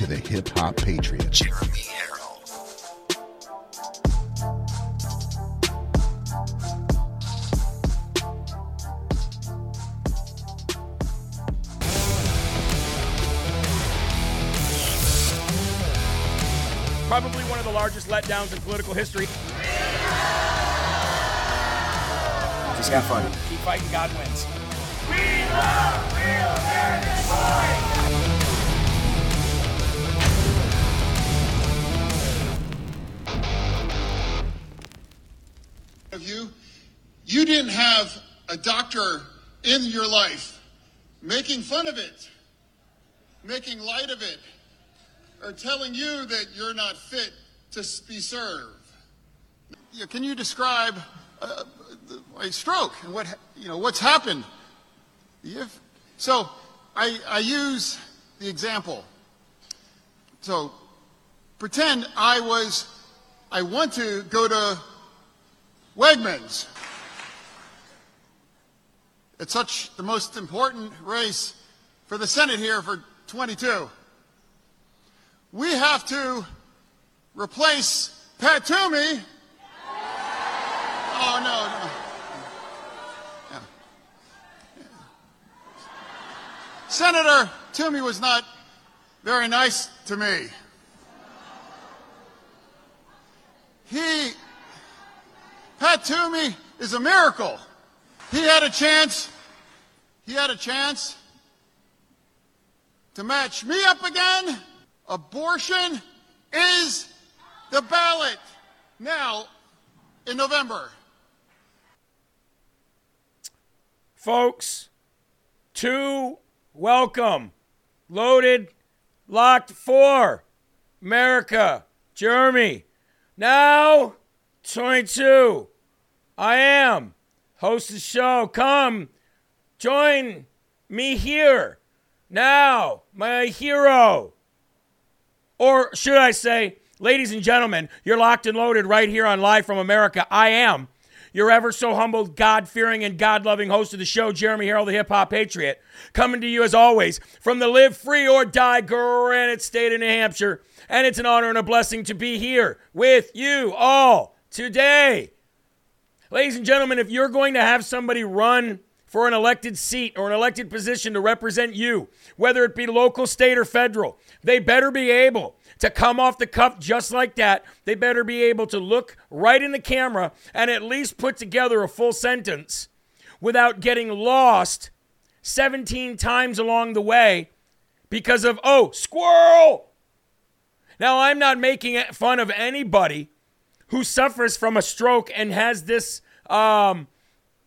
To the Hip Hop Patriot. Jeremy Harrell. Probably one of the largest letdowns in political history. Just keep fighting. Keep fighting, God wins. of you didn't have a doctor in your life making fun of it, making light of it, or telling you that you're not fit to be served. Can you describe uh, a stroke and what you know what's happened? If, so, I, I use the example. So, pretend I was, I want to go to Wegmans. It's such the most important race for the Senate here for 22. We have to replace Pat Toomey. Oh, no, no. Senator Toomey was not very nice to me. He Pat Toomey is a miracle. He had a chance. He had a chance to match me up again. Abortion is the ballot now in November. Folks, two, welcome. Loaded, locked, four. America, Jeremy. Now, 22. I am. Host of the show. Come, join me here. Now, my hero. Or should I say, ladies and gentlemen, you're locked and loaded right here on Live from America. I am your ever so humble, God fearing, and God loving host of the show, Jeremy Harrell, the hip hop patriot, coming to you as always from the Live Free or Die Granite State of New Hampshire. And it's an honor and a blessing to be here with you all today. Ladies and gentlemen, if you're going to have somebody run for an elected seat or an elected position to represent you, whether it be local, state, or federal, they better be able to come off the cuff just like that. They better be able to look right in the camera and at least put together a full sentence without getting lost 17 times along the way because of, oh, squirrel. Now, I'm not making fun of anybody who suffers from a stroke and has this um,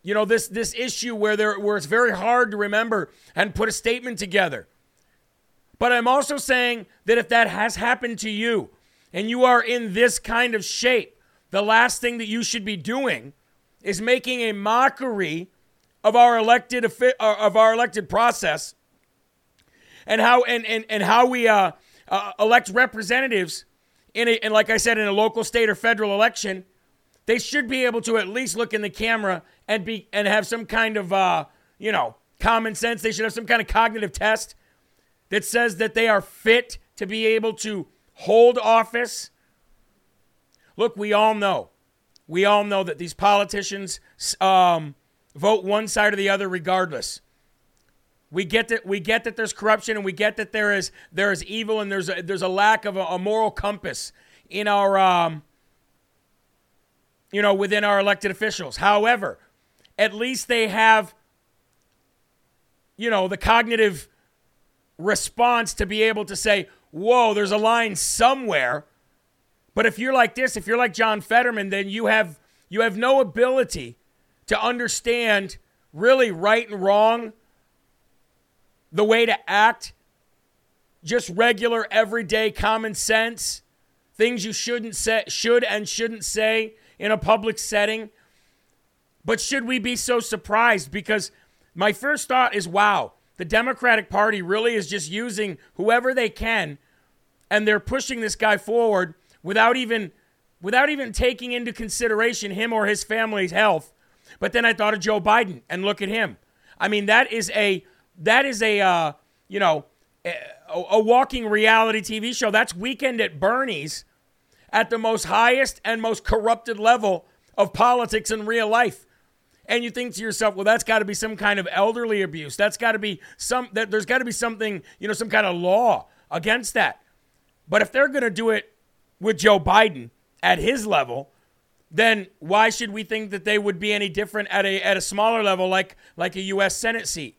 you know this this issue where there where it's very hard to remember and put a statement together. But i'm also saying that if that has happened to you and you are in this kind of shape the last thing that you should be doing is making a mockery of our elected uh, of our elected process and how and and, and how we uh, uh, elect representatives in a and like I said in a local, state, or federal election, they should be able to at least look in the camera and be and have some kind of uh, you know common sense. They should have some kind of cognitive test that says that they are fit to be able to hold office. Look, we all know, we all know that these politicians um, vote one side or the other regardless. We get that we get that there's corruption and we get that there is there is evil and there's a, there's a lack of a, a moral compass in our um, you know within our elected officials. However, at least they have you know the cognitive response to be able to say, "Whoa, there's a line somewhere." But if you're like this, if you're like John Fetterman, then you have you have no ability to understand really right and wrong the way to act, just regular, everyday common sense, things you shouldn't say, should and shouldn't say in a public setting. But should we be so surprised? Because my first thought is wow, the Democratic Party really is just using whoever they can, and they're pushing this guy forward without even without even taking into consideration him or his family's health. But then I thought of Joe Biden, and look at him. I mean, that is a that is a uh, you know a, a walking reality TV show. That's Weekend at Bernie's at the most highest and most corrupted level of politics in real life. And you think to yourself, well, that's got to be some kind of elderly abuse. That's got to be some that there's got to be something, you know, some kind of law against that. But if they're going to do it with Joe Biden at his level, then why should we think that they would be any different at a at a smaller level like like a US Senate seat?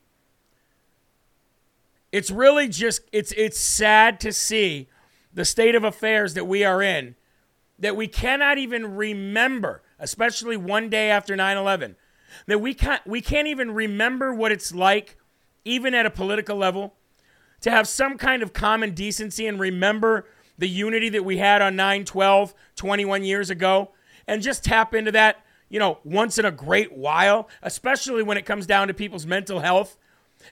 It's really just it's it's sad to see the state of affairs that we are in that we cannot even remember, especially one day after 9/11, that we can't we can't even remember what it's like even at a political level to have some kind of common decency and remember the unity that we had on 9/12 21 years ago and just tap into that, you know, once in a great while, especially when it comes down to people's mental health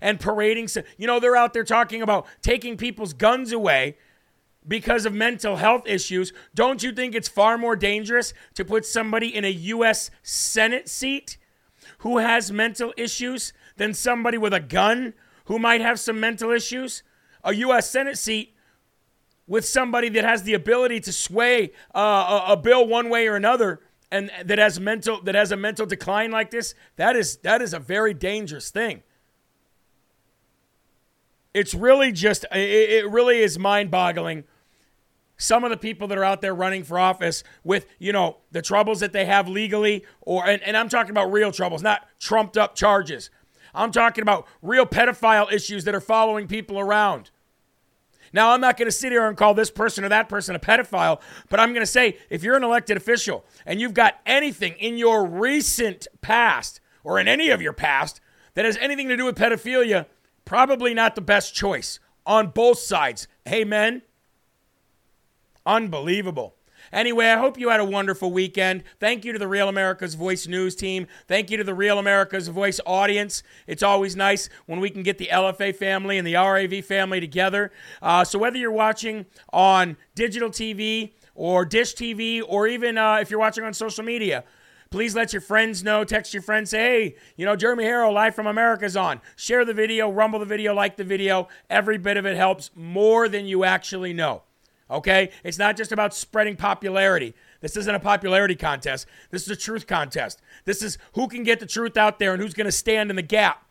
and parading. You know, they're out there talking about taking people's guns away because of mental health issues. Don't you think it's far more dangerous to put somebody in a U.S. Senate seat who has mental issues than somebody with a gun who might have some mental issues? A U.S. Senate seat with somebody that has the ability to sway uh, a, a bill one way or another and that has mental that has a mental decline like this that is that is a very dangerous thing it's really just, it really is mind boggling. Some of the people that are out there running for office with, you know, the troubles that they have legally, or, and, and I'm talking about real troubles, not trumped up charges. I'm talking about real pedophile issues that are following people around. Now, I'm not going to sit here and call this person or that person a pedophile, but I'm going to say if you're an elected official and you've got anything in your recent past or in any of your past that has anything to do with pedophilia, Probably not the best choice on both sides. Amen. Unbelievable. Anyway, I hope you had a wonderful weekend. Thank you to the Real America's Voice news team. Thank you to the Real America's Voice audience. It's always nice when we can get the LFA family and the RAV family together. Uh, so, whether you're watching on digital TV or Dish TV, or even uh, if you're watching on social media, Please let your friends know. Text your friends. Say, hey, you know, Jeremy Harrell live from America's on. Share the video, rumble the video, like the video. Every bit of it helps more than you actually know. Okay? It's not just about spreading popularity. This isn't a popularity contest. This is a truth contest. This is who can get the truth out there and who's going to stand in the gap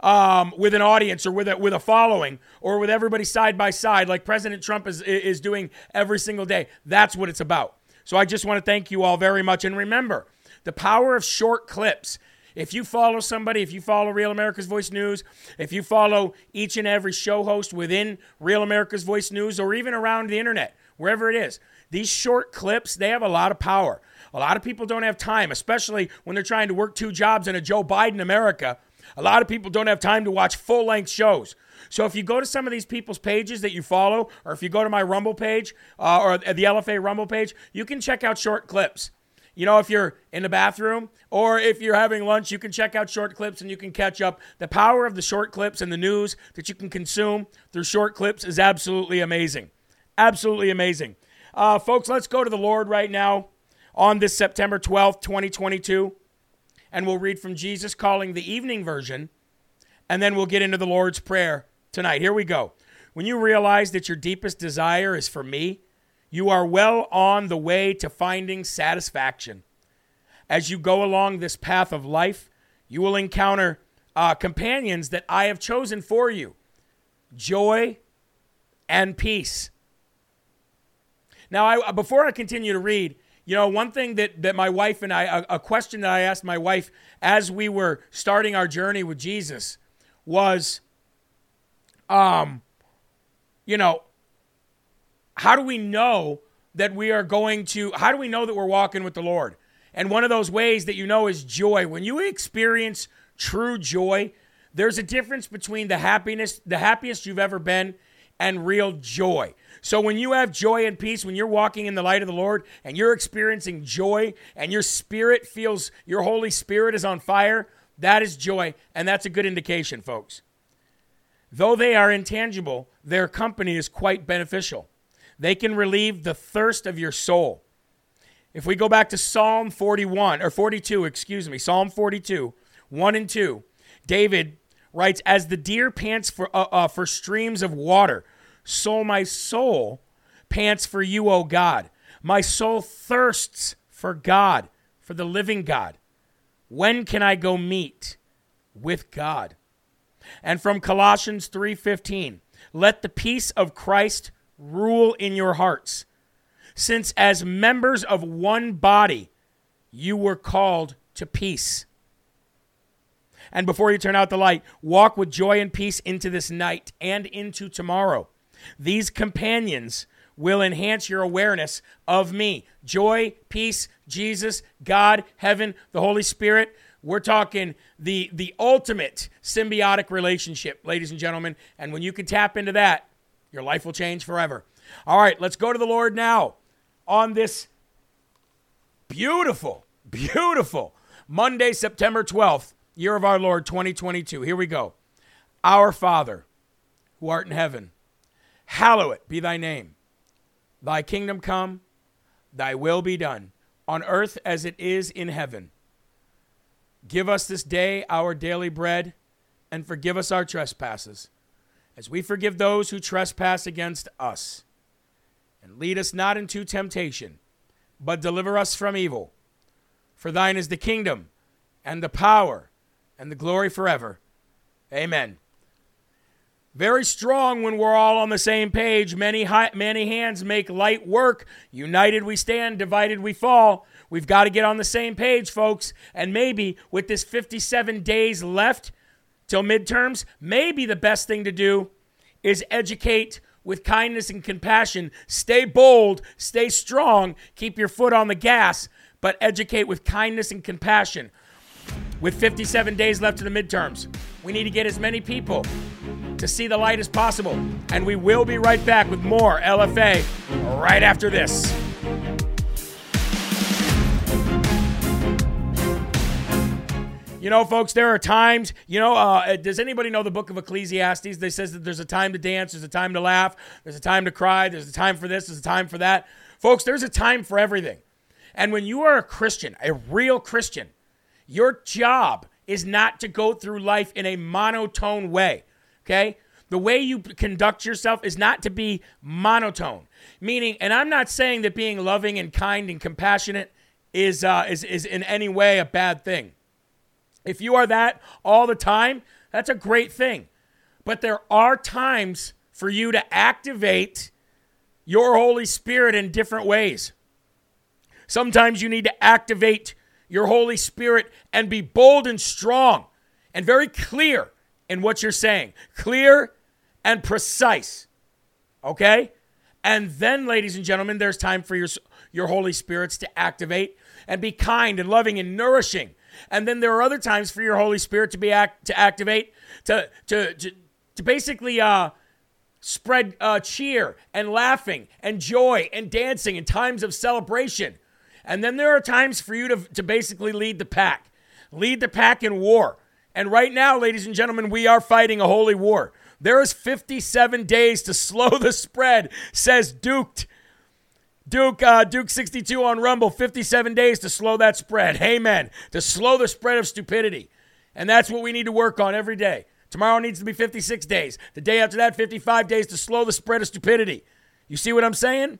um, with an audience or with a, with a following or with everybody side by side, like President Trump is, is doing every single day. That's what it's about. So I just want to thank you all very much. And remember, the power of short clips. If you follow somebody, if you follow Real America's Voice News, if you follow each and every show host within Real America's Voice News or even around the internet, wherever it is, these short clips, they have a lot of power. A lot of people don't have time, especially when they're trying to work two jobs in a Joe Biden America. A lot of people don't have time to watch full length shows. So if you go to some of these people's pages that you follow, or if you go to my Rumble page uh, or the LFA Rumble page, you can check out short clips. You know, if you're in the bathroom or if you're having lunch, you can check out short clips and you can catch up. The power of the short clips and the news that you can consume through short clips is absolutely amazing. Absolutely amazing. Uh, folks, let's go to the Lord right now on this September 12th, 2022. And we'll read from Jesus calling the evening version. And then we'll get into the Lord's Prayer tonight. Here we go. When you realize that your deepest desire is for me, you are well on the way to finding satisfaction. As you go along this path of life, you will encounter uh, companions that I have chosen for you joy and peace. Now, I, before I continue to read, you know, one thing that, that my wife and I, a, a question that I asked my wife as we were starting our journey with Jesus was, um, you know, how do we know that we are going to, how do we know that we're walking with the Lord? And one of those ways that you know is joy. When you experience true joy, there's a difference between the happiness, the happiest you've ever been, and real joy. So when you have joy and peace, when you're walking in the light of the Lord and you're experiencing joy and your spirit feels, your Holy Spirit is on fire, that is joy. And that's a good indication, folks. Though they are intangible, their company is quite beneficial. They can relieve the thirst of your soul. If we go back to Psalm 41 or 42, excuse me, Psalm 42, 1 and 2, David writes, As the deer pants for, uh, uh, for streams of water, so my soul pants for you, O God. My soul thirsts for God, for the living God. When can I go meet with God? And from Colossians 3:15, let the peace of Christ rule in your hearts, since as members of one body you were called to peace. And before you turn out the light, walk with joy and peace into this night and into tomorrow. These companions will enhance your awareness of me. Joy, peace, Jesus, God, heaven, the Holy Spirit. We're talking the the ultimate symbiotic relationship, ladies and gentlemen. And when you can tap into that, your life will change forever. All right, let's go to the Lord now on this beautiful, beautiful Monday, September 12th, year of our Lord 2022. Here we go. Our Father, who art in heaven, hallowed be thy name. Thy kingdom come, thy will be done, on earth as it is in heaven. Give us this day our daily bread, and forgive us our trespasses as we forgive those who trespass against us. And lead us not into temptation, but deliver us from evil. For thine is the kingdom, and the power, and the glory forever. Amen. Very strong when we're all on the same page. Many, high, many hands make light work. United we stand, divided we fall. We've got to get on the same page, folks. And maybe with this 57 days left, till midterms, maybe the best thing to do is educate with kindness and compassion. Stay bold, stay strong, keep your foot on the gas, but educate with kindness and compassion. With 57 days left to the midterms, we need to get as many people to see the light as possible. And we will be right back with more LFA right after this. You know, folks, there are times, you know, uh, does anybody know the book of Ecclesiastes? They says that there's a time to dance, there's a time to laugh, there's a time to cry, there's a time for this, there's a time for that. Folks, there's a time for everything. And when you are a Christian, a real Christian, your job is not to go through life in a monotone way, okay? The way you conduct yourself is not to be monotone. Meaning, and I'm not saying that being loving and kind and compassionate is, uh, is, is in any way a bad thing. If you are that all the time, that's a great thing. But there are times for you to activate your Holy Spirit in different ways. Sometimes you need to activate your Holy Spirit and be bold and strong and very clear in what you're saying. Clear and precise. Okay? And then, ladies and gentlemen, there's time for your, your Holy Spirits to activate and be kind and loving and nourishing and then there are other times for your Holy Spirit to be act to activate to to to, to basically uh, spread uh, cheer and laughing and joy and dancing in times of celebration. And then there are times for you to, to basically lead the pack, lead the pack in war. And right now, ladies and gentlemen, we are fighting a holy war. There is 57 days to slow the spread, says Duke. Duke, uh, Duke 62 on Rumble, 57 days to slow that spread. Amen. To slow the spread of stupidity. And that's what we need to work on every day. Tomorrow needs to be 56 days. The day after that, 55 days to slow the spread of stupidity. You see what I'm saying?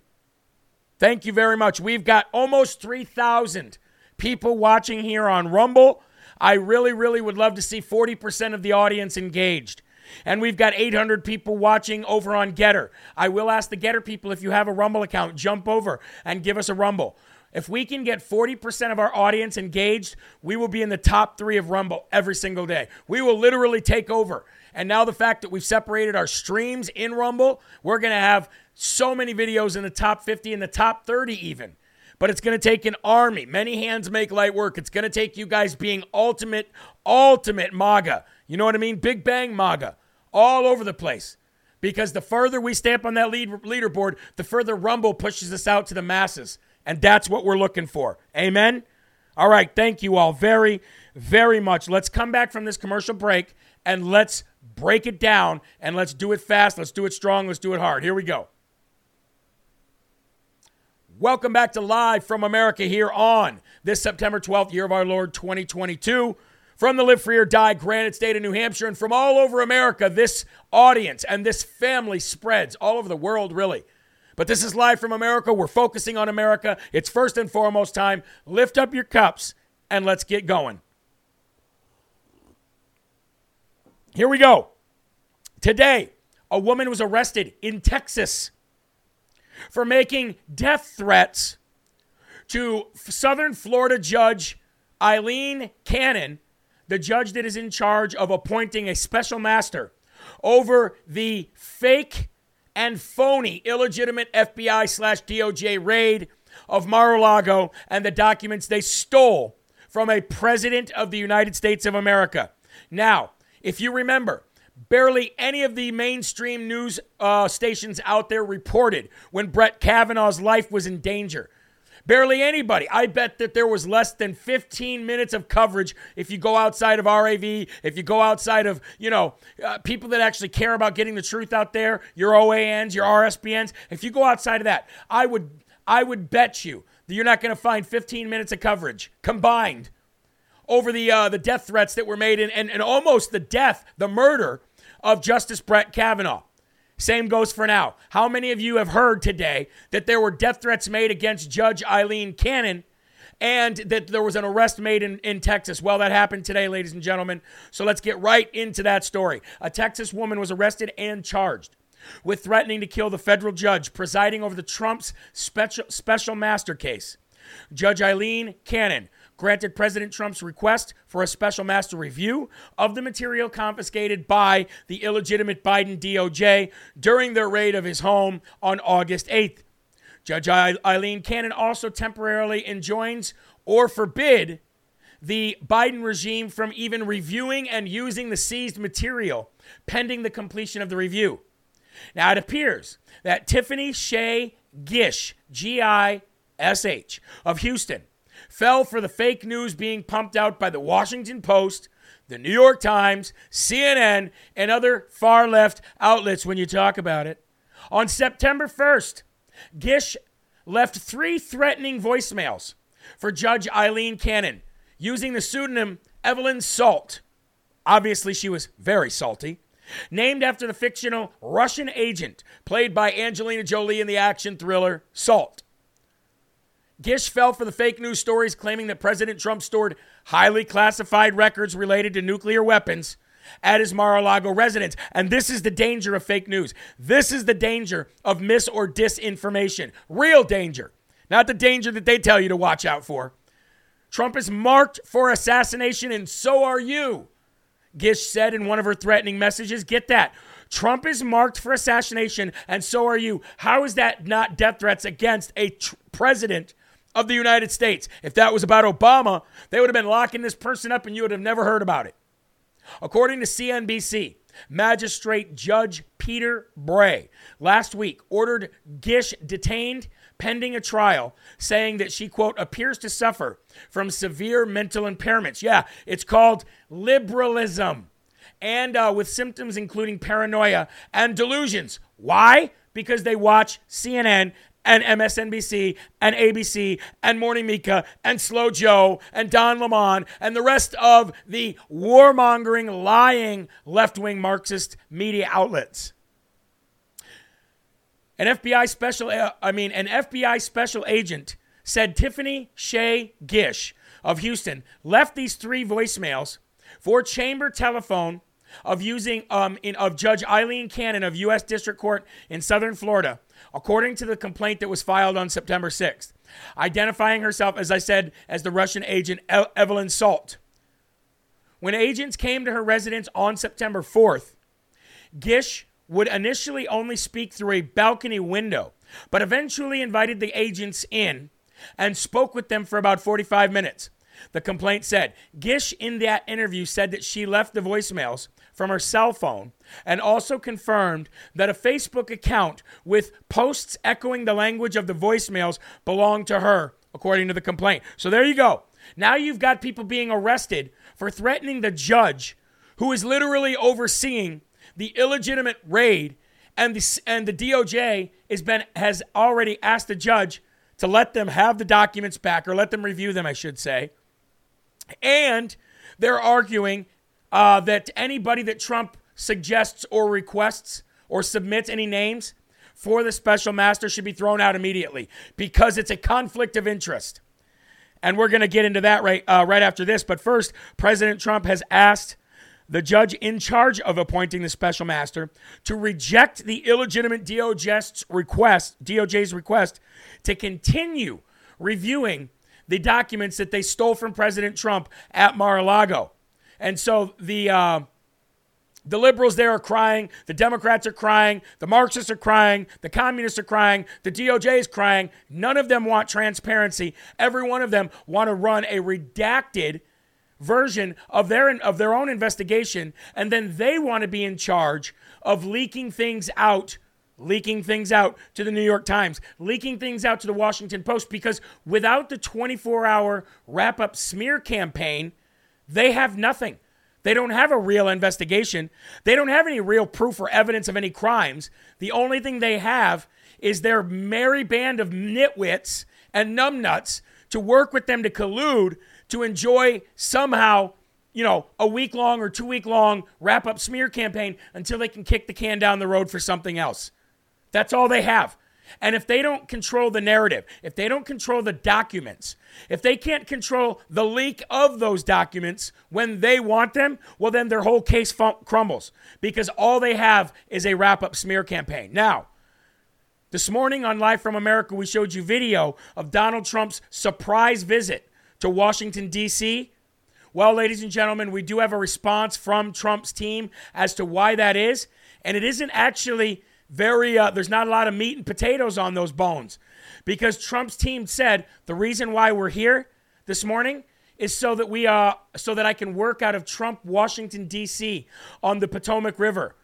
Thank you very much. We've got almost 3,000 people watching here on Rumble. I really, really would love to see 40% of the audience engaged. And we've got 800 people watching over on Gettr. I will ask the Gettr people if you have a Rumble account, jump over and give us a Rumble. If we can get 40% of our audience engaged, we will be in the top three of Rumble every single day. We will literally take over. And now the fact that we've separated our streams in Rumble, we're going to have so many videos in the top 50, in the top 30 even. But it's going to take an army. Many hands make light work. It's going to take you guys being ultimate, ultimate MAGA. You know what I mean? Big Bang MAGA. All over the place. Because the further we stamp on that lead, leaderboard, the further Rumble pushes us out to the masses. And that's what we're looking for. Amen? All right. Thank you all very, very much. Let's come back from this commercial break and let's break it down and let's do it fast. Let's do it strong. Let's do it hard. Here we go. Welcome back to Live from America here on this September 12th, year of our Lord 2022. From the Live Free or Die Granite State of New Hampshire and from all over America, this audience and this family spreads all over the world, really. But this is Live from America. We're focusing on America. It's first and foremost time. Lift up your cups and let's get going. Here we go. Today, a woman was arrested in Texas for making death threats to Southern Florida Judge Aileen Cannon, the judge that is in charge of appointing a special master over the fake and phony illegitimate FBI slash DOJ raid of Mar-a-Lago and the documents they stole from a president of the United States of America. Now, if you remember, barely any of the mainstream news uh, stations out there reported when Brett Kavanaugh's life was in danger. Barely anybody. I bet that there was less than 15 minutes of coverage if you go outside of RAV, if you go outside of, you know, uh, people that actually care about getting the truth out there, your OANs, your RSBNs. If you go outside of that, I would I would bet you that you're not going to find 15 minutes of coverage combined over the uh, the death threats that were made and, and, and almost the death, the murder of Justice Brett Kavanaugh. Same goes for now. How many of you have heard today that there were death threats made against Judge Aileen Cannon and that there was an arrest made in, in Texas? Well, that happened today, ladies and gentlemen. So let's get right into that story. A Texas woman was arrested and charged with threatening to kill the federal judge presiding over the Trump's special, special master case. Judge Aileen Cannon granted President Trump's request for a special master review of the material confiscated by the illegitimate Biden DOJ during their raid of his home on August 8th. Judge Aileen Cannon also temporarily enjoins or forbid the Biden regime from even reviewing and using the seized material pending the completion of the review. Now, it appears that Tiffany Shea Gish, G I S H, of Houston, fell for the fake news being pumped out by the Washington Post, the New York Times, CNN, and other far left outlets when you talk about it. On September 1st, Gish left three threatening voicemails for Judge Aileen Cannon using the pseudonym Evelyn Salt. Obviously, she was very salty. Named after the fictional Russian agent played by Angelina Jolie in the action thriller Salt. Gish fell for the fake news stories claiming that President Trump stored highly classified records related to nuclear weapons at his Mar a Lago residence. And this is the danger of fake news. This is the danger of mis or disinformation. Real danger. Not the danger that they tell you to watch out for. Trump is marked for assassination, and so are you. Gish said in one of her threatening messages. Get that. Trump is marked for assassination, and so are you. How is that not death threats against a tr- president of the United States. If that was about Obama, they would have been locking this person up and you would have never heard about it. According to CNBC, Magistrate Judge Peter Bray last week ordered Gish detained pending a trial, saying that she, quote, appears to suffer from severe mental impairments. Yeah, it's called liberalism. And uh, with symptoms including paranoia and delusions. Why? Because they watch CNN and MSNBC and ABC and Morning Mika and Slow Joe and Don Lemon and the rest of the warmongering, lying left wing Marxist media outlets. An FBI special, uh, I mean, an FBI special agent said Tiffany Shea Gish of Houston left these three voicemails for chamber telephone of using um, in, of Judge Aileen Cannon of U.S. District Court in Southern Florida, according to the complaint that was filed on September 6th, identifying herself, as I said, as the Russian agent Evelyn Salt. When agents came to her residence on September 4th, Gish would initially only speak through a balcony window, but eventually invited the agents in and spoke with them for about 45 minutes. The complaint said Gish, in that interview, said that she left the voicemails from her cell phone and also confirmed that a Facebook account with posts echoing the language of the voicemails belonged to her, according to the complaint. So there you go. Now you've got people being arrested for threatening the judge who is literally overseeing the illegitimate raid, and the, and the DOJ has, been, has already asked the judge to let them have the documents back, or let them review them, I should say. And they're arguing uh, that anybody that Trump suggests or requests or submits any names for the special master should be thrown out immediately because it's a conflict of interest. And we're going to get into that right, uh, right after this. But first, President Trump has asked the judge in charge of appointing the special master to reject the illegitimate DOJ's request, DOJ's request to continue reviewing the documents that they stole from President Trump at Mar-a-Lago. And so the uh, the liberals there are crying, the Democrats are crying, the Marxists are crying, the communists are crying, the DOJ is crying. None of them want transparency. Every one of them want to run a redacted version of their of their own investigation and then they want to be in charge of leaking things out leaking things out to the New York Times, leaking things out to the Washington Post because without the 24-hour wrap-up smear campaign, they have nothing. They don't have a real investigation. They don't have any real proof or evidence of any crimes. The only thing they have is their merry band of nitwits and numbnuts to work with them to collude to enjoy somehow, you know, a week long or two week long wrap up smear campaign until they can kick the can down the road for something else. That's all they have. And if they don't control the narrative, if they don't control the documents, if they can't control the leak of those documents when they want them, well, then their whole case crumbles because all they have is a wrap up smear campaign. Now, this morning on Live from America, we showed you video of Donald Trump's surprise visit to Washington, D.C. Well, ladies and gentlemen, we do have a response from Trump's team as to why that is. And it isn't actually very, uh, there's not a lot of meat and potatoes on those bones. Because Trump's team said the reason why we're here this morning is so that we uh so that I can work out of Trump Washington D.C. on the Potomac River.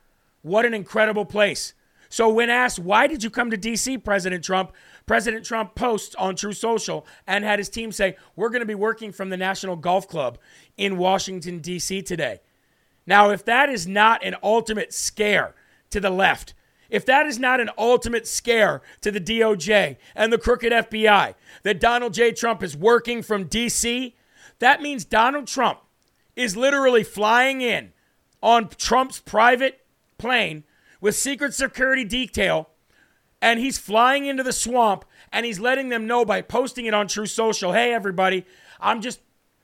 What an incredible place. So when asked why did you come to D.C., President Trump, President Trump posts on Truth Social and had his team say, We're going to be working from the National Golf Club in Washington, D.C. today. Now, if that is not an ultimate scare to the left, if that is not an ultimate scare to the DOJ and the crooked FBI that Donald J. Trump is working from D.C., that means Donald Trump is literally flying in on Trump's private plane with Secret Security detail and he's flying into the swamp and he's letting them know by posting it on Truth Social hey, everybody, I'm just,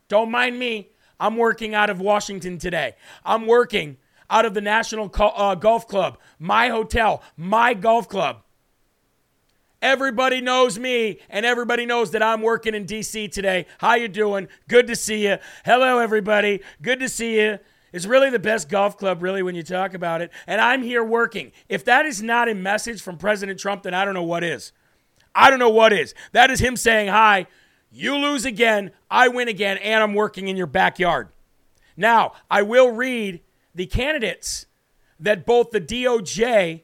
don't mind me. I'm working out of Washington today. I'm working out of the National uh, Golf Club, my hotel, my golf club. Everybody knows me and everybody knows that I'm working in DC today. How you doing? Good to see you. Hello everybody. Good to see you. It's really the best golf club, really, when you talk about it. And I'm here working. If that is not a message from President Trump, then I don't know what is. I don't know what is. That is him saying, Hi, you lose again, I win again, and I'm working in your backyard. Now, I will read the candidates that both the DOJ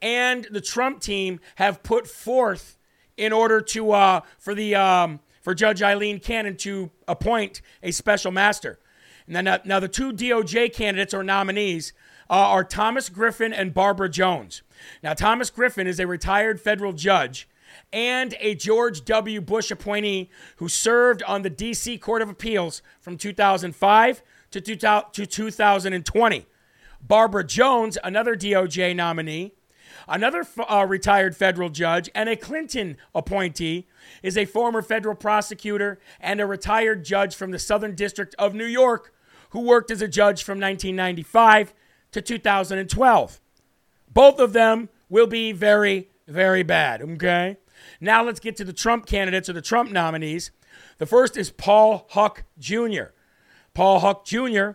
and the Trump team have put forth in order to uh, for the um, for Judge Aileen Cannon to appoint a special master. And then uh, now the two DOJ candidates or nominees uh, are Thomas Griffith and Barbara Jones. Now Thomas Griffith is a retired federal judge and a George W. Bush appointee who served on the D.C. Court of Appeals from 2005 to 2020. Barbara Jones, another DOJ nominee, another uh, retired federal judge, and a Clinton appointee, is a former federal prosecutor and a retired judge from the Southern District of New York who worked as a judge from 1995 to 2012. Both of them will be very, very bad, okay? Now let's get to the Trump candidates or the Trump nominees. The first is Paul Huck Jr. Paul Huck Jr.,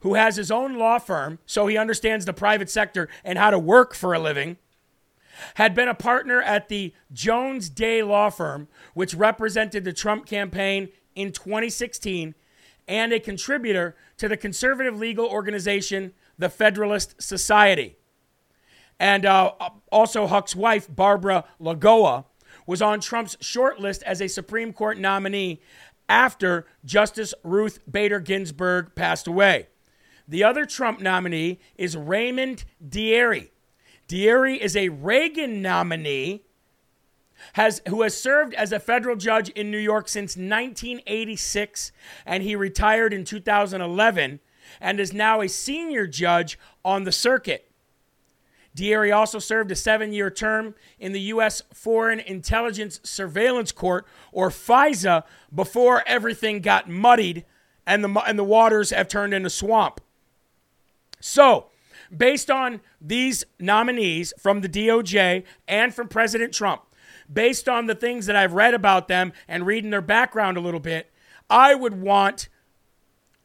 who has his own law firm, so he understands the private sector and how to work for a living, had been a partner at the Jones Day Law Firm, which represented the Trump campaign in 2016, and a contributor to the conservative legal organization, the Federalist Society. And uh, also, Huck's wife, Barbara Lagoa, was on Trump's short list as a Supreme Court nominee after Justice Ruth Bader Ginsburg passed away. The other Trump nominee is Raymond Dearie. Dearie is a Reagan nominee has, who has served as a federal judge in New York since 1986, and he retired in 2011 and is now a senior judge on the circuit. Dearie also served a seven year term in the U.S. Foreign Intelligence Surveillance Court, or FISA, before everything got muddied and the, and the waters have turned into swamp. So, based on these nominees from the DOJ and from President Trump, based on the things that I've read about them and reading their background a little bit, I would want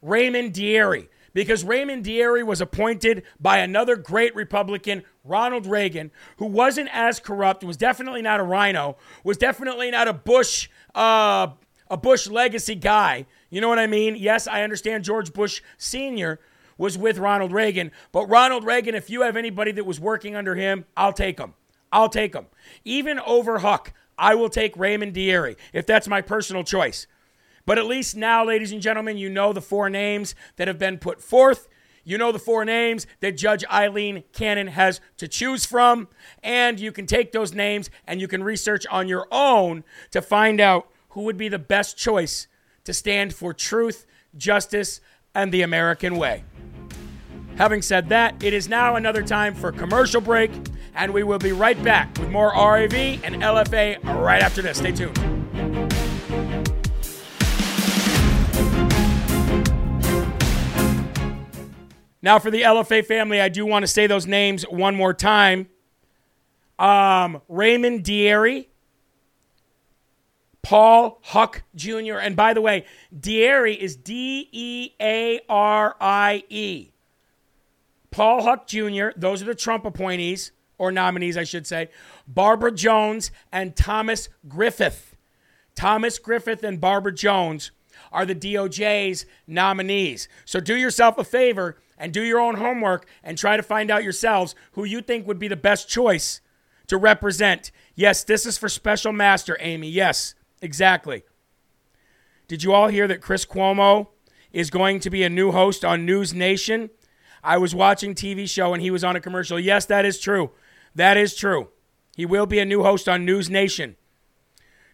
Raymond Dearie because Raymond Dearie was appointed by another great Republican, Ronald Reagan, who wasn't as corrupt, was definitely not a rhino, was definitely not a Bush, uh, a Bush legacy guy. You know what I mean? Yes, I understand George Bush Sr. was with Ronald Reagan, but Ronald Reagan, if you have anybody that was working under him, I'll take him. I'll take him. Even over Huck, I will take Raymond Dearie if that's my personal choice. But at least now, ladies and gentlemen, you know the four names that have been put forth. You know the four names that Judge Aileen Cannon has to choose from. And you can take those names and you can research on your own to find out who would be the best choice to stand for truth, justice, and the American way. Having said that, it is now another time for commercial break, and we will be right back with more RAV and LFA right after this. Stay tuned. Now, for the LFA family, I do want to say those names one more time. Um, Raymond Dearie, Paul Huck Jr., and by the way, Dearie is D E A R I E. Paul Huck Jr., those are the Trump appointees, or nominees, I should say. Barbara Jones and Thomas Griffith. Thomas Griffith and Barbara Jones are the DOJ's nominees. So do yourself a favor and do your own homework and try to find out yourselves who you think would be the best choice to represent. Yes, this is for Special Master, Amy. Yes, exactly. Did you all hear that Chris Cuomo is going to be a new host on News Nation? I was watching TV show and he was on a commercial. Yes, that is true. That is true. He will be a new host on News Nation.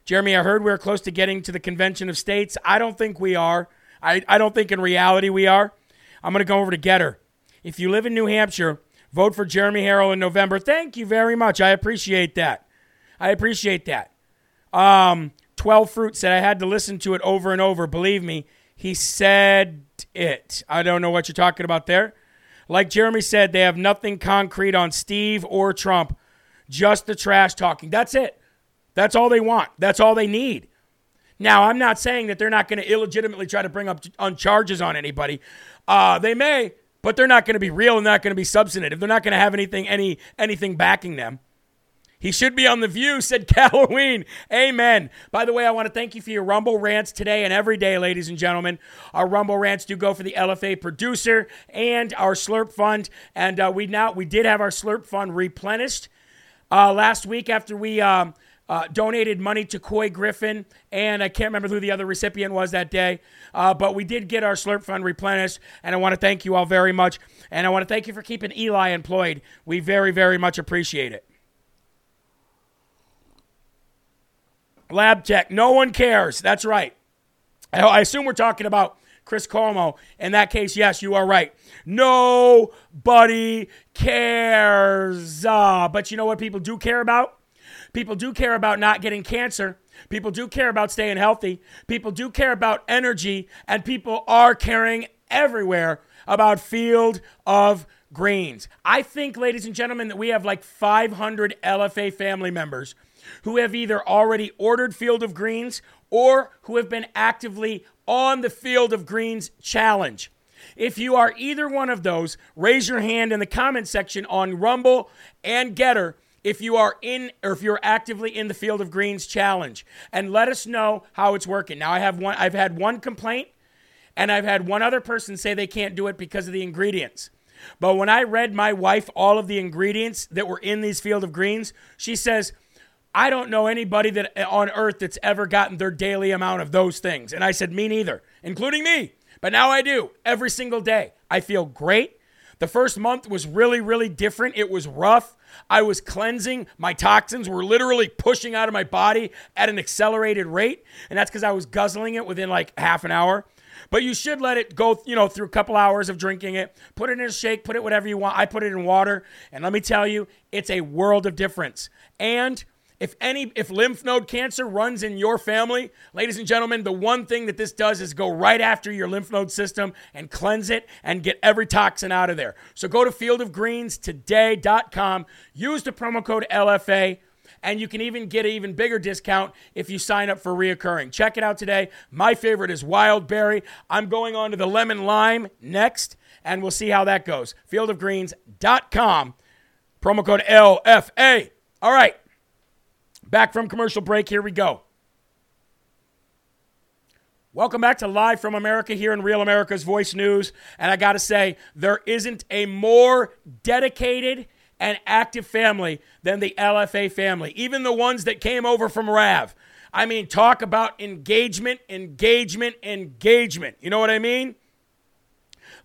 Jeremy, I heard we're close to getting to the Convention of States. I don't think we are. I, I don't think in reality we are. I'm going to go over to Gettr. If you live in New Hampshire, vote for Jeremy Harrell in November. Thank you very much. I appreciate that. I appreciate that. Um, 12 Fruit said I had to listen to it over and over. Believe me, he said it. I don't know what you're talking about there. Like Jeremy said, they have nothing concrete on Steve or Trump, just the trash talking. That's it. That's all they want. That's all they need. Now, I'm not saying that they're not going to illegitimately try to bring up on charges on anybody. Uh, they may, but they're not going to be real and not going to be substantive. They're not going to have anything any anything backing them. He should be on the view, said Halloween. Amen. By the way, I want to thank you for your Rumble rants today and every day, ladies and gentlemen. Our Rumble rants do go for the LFA producer and our Slurp Fund. And uh, we now we did have our Slurp Fund replenished uh, last week after we um, uh, donated money to Couy Griffin, and I can't remember who the other recipient was that day, uh, but we did get our Slurp Fund replenished, and I want to thank you all very much. And I want to thank you for keeping Eli employed. We very, very much appreciate it. Lab tech, no one cares. That's right. I I assume we're talking about Chris Cuomo. In that case, yes, you are right. Nobody cares. Uh, but you know what people do care about? People do care about not getting cancer. People do care about staying healthy. People do care about energy. And people are caring everywhere about Field of Greens. I think, ladies and gentlemen, that we have like 500 LFA family members who have either already ordered Field of Greens or who have been actively on the Field of Greens challenge. If you are either one of those, raise your hand in the comment section on Rumble and Gettr if you are in or if you're actively in the Field of Greens challenge and let us know how it's working. Now I have one I've had one complaint and I've had one other person say they can't do it because of the ingredients. But when I read my wife all of the ingredients that were in these Field of Greens, she says, I don't know anybody that eh, on earth that's ever gotten their daily amount of those things. And I said, Me neither, including me. But now I do every single day. I feel great. The first month was really, really different. It was rough. I was cleansing. My toxins were literally pushing out of my body at an accelerated rate. And that's because I was guzzling it within like half an hour. But you should let it go, you know, through a couple hours of drinking it. Put it in a shake, put it whatever you want. I put it in water. And let me tell you, it's a world of difference. And if any if lymph node cancer runs in your family, ladies and gentlemen, the one thing that this does is go right after your lymph node system and cleanse it and get every toxin out of there. So go to fieldofgreenstoday.com, use the promo code LFA and you can even get an even bigger discount if you sign up for reoccurring. Check it out today. My favorite is wild berry. I'm going on to the lemon lime next, and we'll see how that goes. Fieldofgreens.com, promo code LFA. All right. Back from commercial break, here we go. Welcome back to Live from America here in Real America's Voice News. And I got to say, there isn't a more dedicated and active family than the LFA family, even the ones that came over from RAV. I mean, talk about engagement, engagement, engagement. You know what I mean?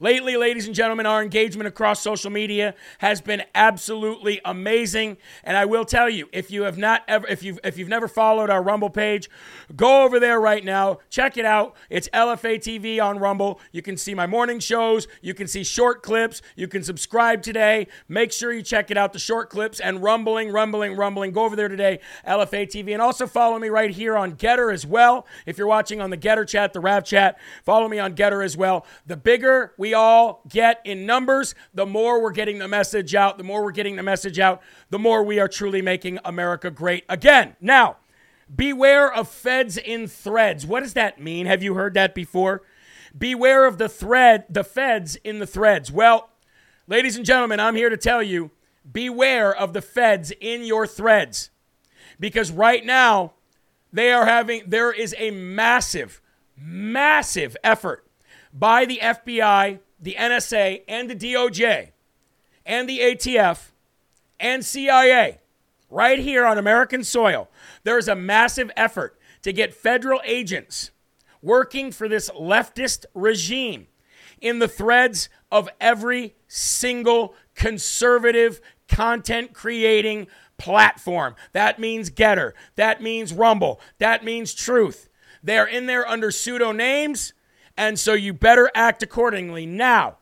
Lately, ladies and gentlemen, our engagement across social media has been absolutely amazing. And I will tell you, if you have not ever, if you've if you've never followed our Rumble page, go over there right now. Check it out. It's LFA TV on Rumble. You can see my morning shows. You can see short clips. You can subscribe today. Make sure you check it out. The short clips and rumbling, rumbling, rumbling. Go over there today, LFA TV, and also follow me right here on Gettr as well. If you're watching on the Gettr chat, the Rav chat, follow me on Gettr as well. The bigger all get in numbers, the more we're getting the message out. The more we're getting the message out, the more we are truly making America great again. Now, beware of feds in threads. What does that mean? Have you heard that before? Beware of the thread, the feds in the threads. Well, ladies and gentlemen, I'm here to tell you beware of the feds in your threads. Because right now, they are having, there is a massive, massive effort by the FBI, the NSA, and the DOJ, and the ATF, and CIA, right here on American soil, there is a massive effort to get federal agents working for this leftist regime in the threads of every single conservative content creating platform. That means Gettr. That means Rumble. That means Truth. They're in there under pseudo names and so you better act accordingly now.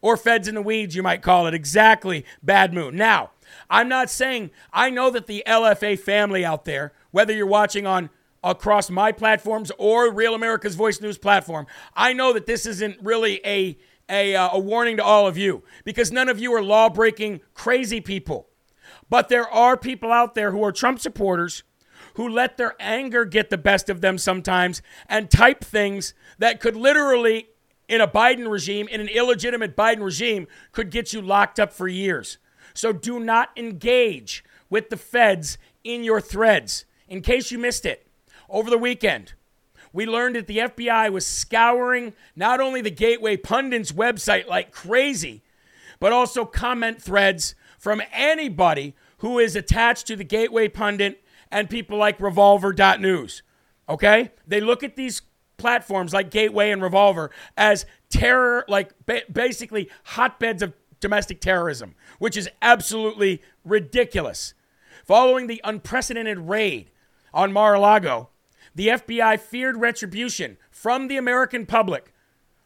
Or feds in the weeds, you might call it. Exactly, bad moon. Now, I'm not saying, I know that the LFA family out there, whether you're watching on across my platforms or Real America's Voice News platform, I know that this isn't really a, a, uh, a warning to all of you because none of you are law breaking crazy people. But there are people out there who are Trump supporters who let their anger get the best of them sometimes and type things that could literally, in a Biden regime, in an illegitimate Biden regime, could get you locked up for years. So do not engage with the feds in your threads. In case you missed it, over the weekend, we learned that the FBI was scouring not only the Gateway Pundits website like crazy, but also comment threads from anybody who is attached to the Gateway Pundit and people like Revolver.news. Okay? They look at these platforms like Gateway and Revolver as terror, like ba- basically hotbeds of domestic terrorism, which is absolutely ridiculous. Following the unprecedented raid on Mar a Lago, the FBI feared retribution from the American public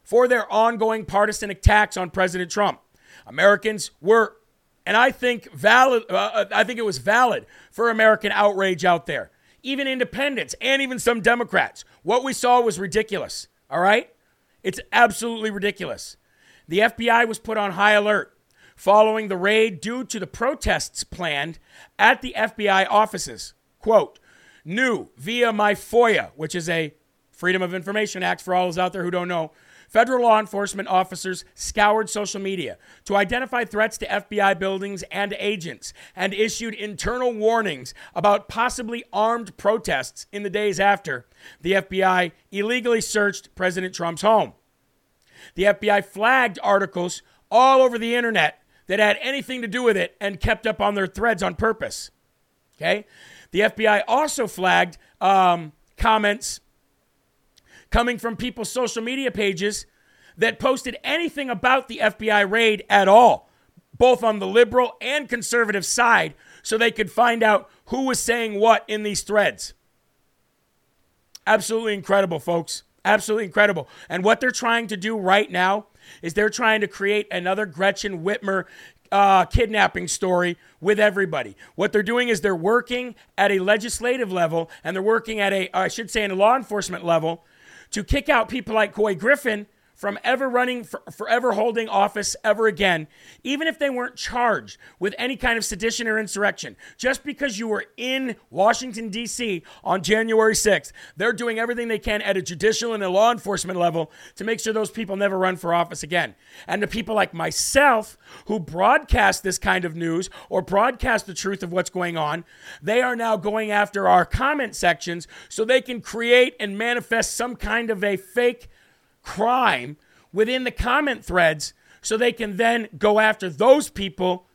for their ongoing partisan attacks on President Trump. Americans were, and I think valid. Uh, I think it was valid for American outrage out there, even independents and even some Democrats. What we saw was ridiculous. All right, it's absolutely ridiculous. The FBI was put on high alert following the raid due to the protests planned at the FBI offices. Quote, new via my FOIA, which is a Freedom of Information Act for all those out there who don't know. Federal law enforcement officers scoured social media to identify threats to FBI buildings and agents and issued internal warnings about possibly armed protests in the days after the FBI illegally searched President Trump's home. The FBI flagged articles all over the internet that had anything to do with it and kept up on their threads on purpose. Okay? The FBI also flagged um, comments coming from people's social media pages that posted anything about the FBI raid at all, both on the liberal and conservative side, so they could find out who was saying what in these threads. Absolutely incredible, folks. Absolutely incredible. And what they're trying to do right now is they're trying to create another Gretchen Whitmer uh, kidnapping story with everybody. What they're doing is they're working at a legislative level and they're working at a, I should say, in a law enforcement level to kick out people like Couy Griffin from ever running, for, forever holding office ever again, even if they weren't charged with any kind of sedition or insurrection. Just because you were in Washington, D.C. on January 6th, they're doing everything they can at a judicial and a law enforcement level to make sure those people never run for office again. And to people like myself who broadcast this kind of news or broadcast the truth of what's going on, they are now going after our comment sections so they can create and manifest some kind of a fake crime within the comment threads so they can then go after those people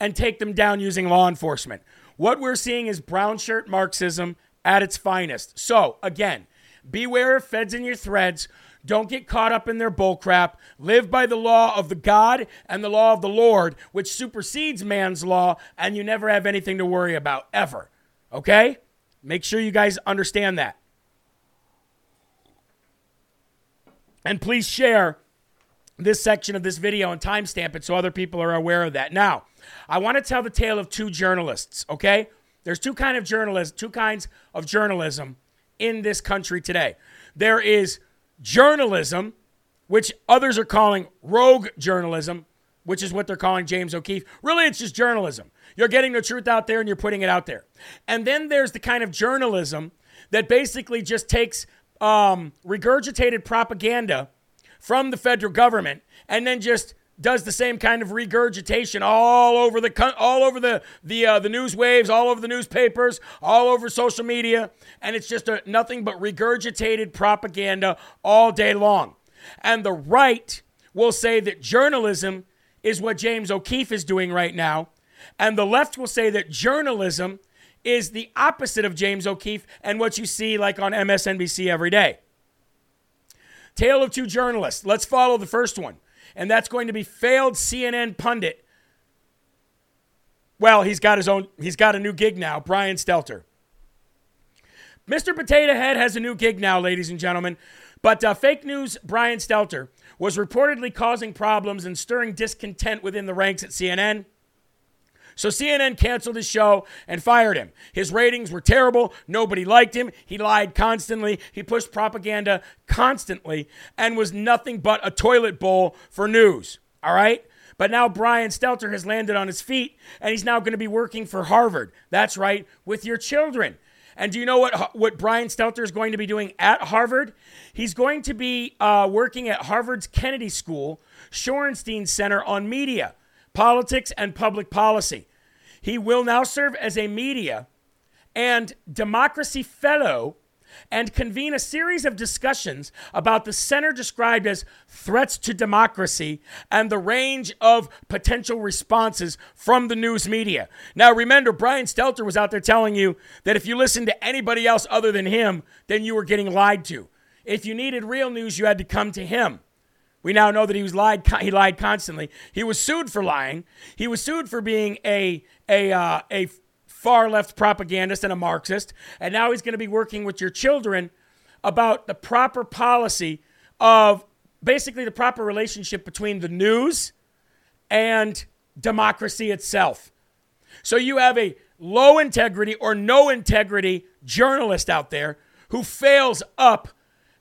and take them down using law enforcement. What we're seeing is brown shirt Marxism at its finest. So, again, beware of feds in your threads. Don't get caught up in their bullcrap. Live by the law of the God and the law of the Lord, which supersedes man's law, and you never have anything to worry about, ever. Okay? Make sure you guys understand that. And please share this section of this video and timestamp it so other people are aware of that. Now, I want to tell the tale of two journalists, okay? There's two kind of journalists, two kinds of journalism in this country today. There is journalism, which others are calling rogue journalism, which is what they're calling James O'Keefe. Really, it's just journalism. You're getting the truth out there and you're putting it out there. And then there's the kind of journalism that basically just takes um, regurgitated propaganda from the federal government and then just does the same kind of regurgitation all over the all over the the uh, the news waves, all over the newspapers, all over social media, and it's just a, nothing but regurgitated propaganda all day long. And the right will say that journalism is what James O'Keefe is doing right now, and the left will say that journalism is the opposite of James O'Keefe and what you see like on MSNBC every day. Tale of two journalists. Let's follow the first one. And that's going to be failed CNN pundit. Well, he's got his own, he's got a new gig now, Brian Stelter. Mr. Potato Head has a new gig now, ladies and gentlemen. But uh, fake news Brian Stelter was reportedly causing problems and stirring discontent within the ranks at CNN. So CNN canceled his show and fired him. His ratings were terrible. Nobody liked him. He lied constantly. He pushed propaganda constantly and was nothing but a toilet bowl for news. All right? But now Brian Stelter has landed on his feet and he's now going to be working for Harvard. That's right, with your children. And do you know what, what Brian Stelter is going to be doing at Harvard? He's going to be uh, working at Harvard's Kennedy School, Shorenstein Center on Media, Politics, and Public Policy. He will now serve as a media and democracy fellow and convene a series of discussions about the center described as threats to democracy and the range of potential responses from the news media. Now, remember, Brian Stelter was out there telling you that if you listened to anybody else other than him, then you were getting lied to. If you needed real news, you had to come to him. We now know that he was lied. He lied constantly. He was sued for lying. He was sued for being a a uh, a far left propagandist and a Marxist. And now he's going to be working with your children about the proper policy of basically the proper relationship between the news and democracy itself. So you have a low integrity or no integrity journalist out there who fails up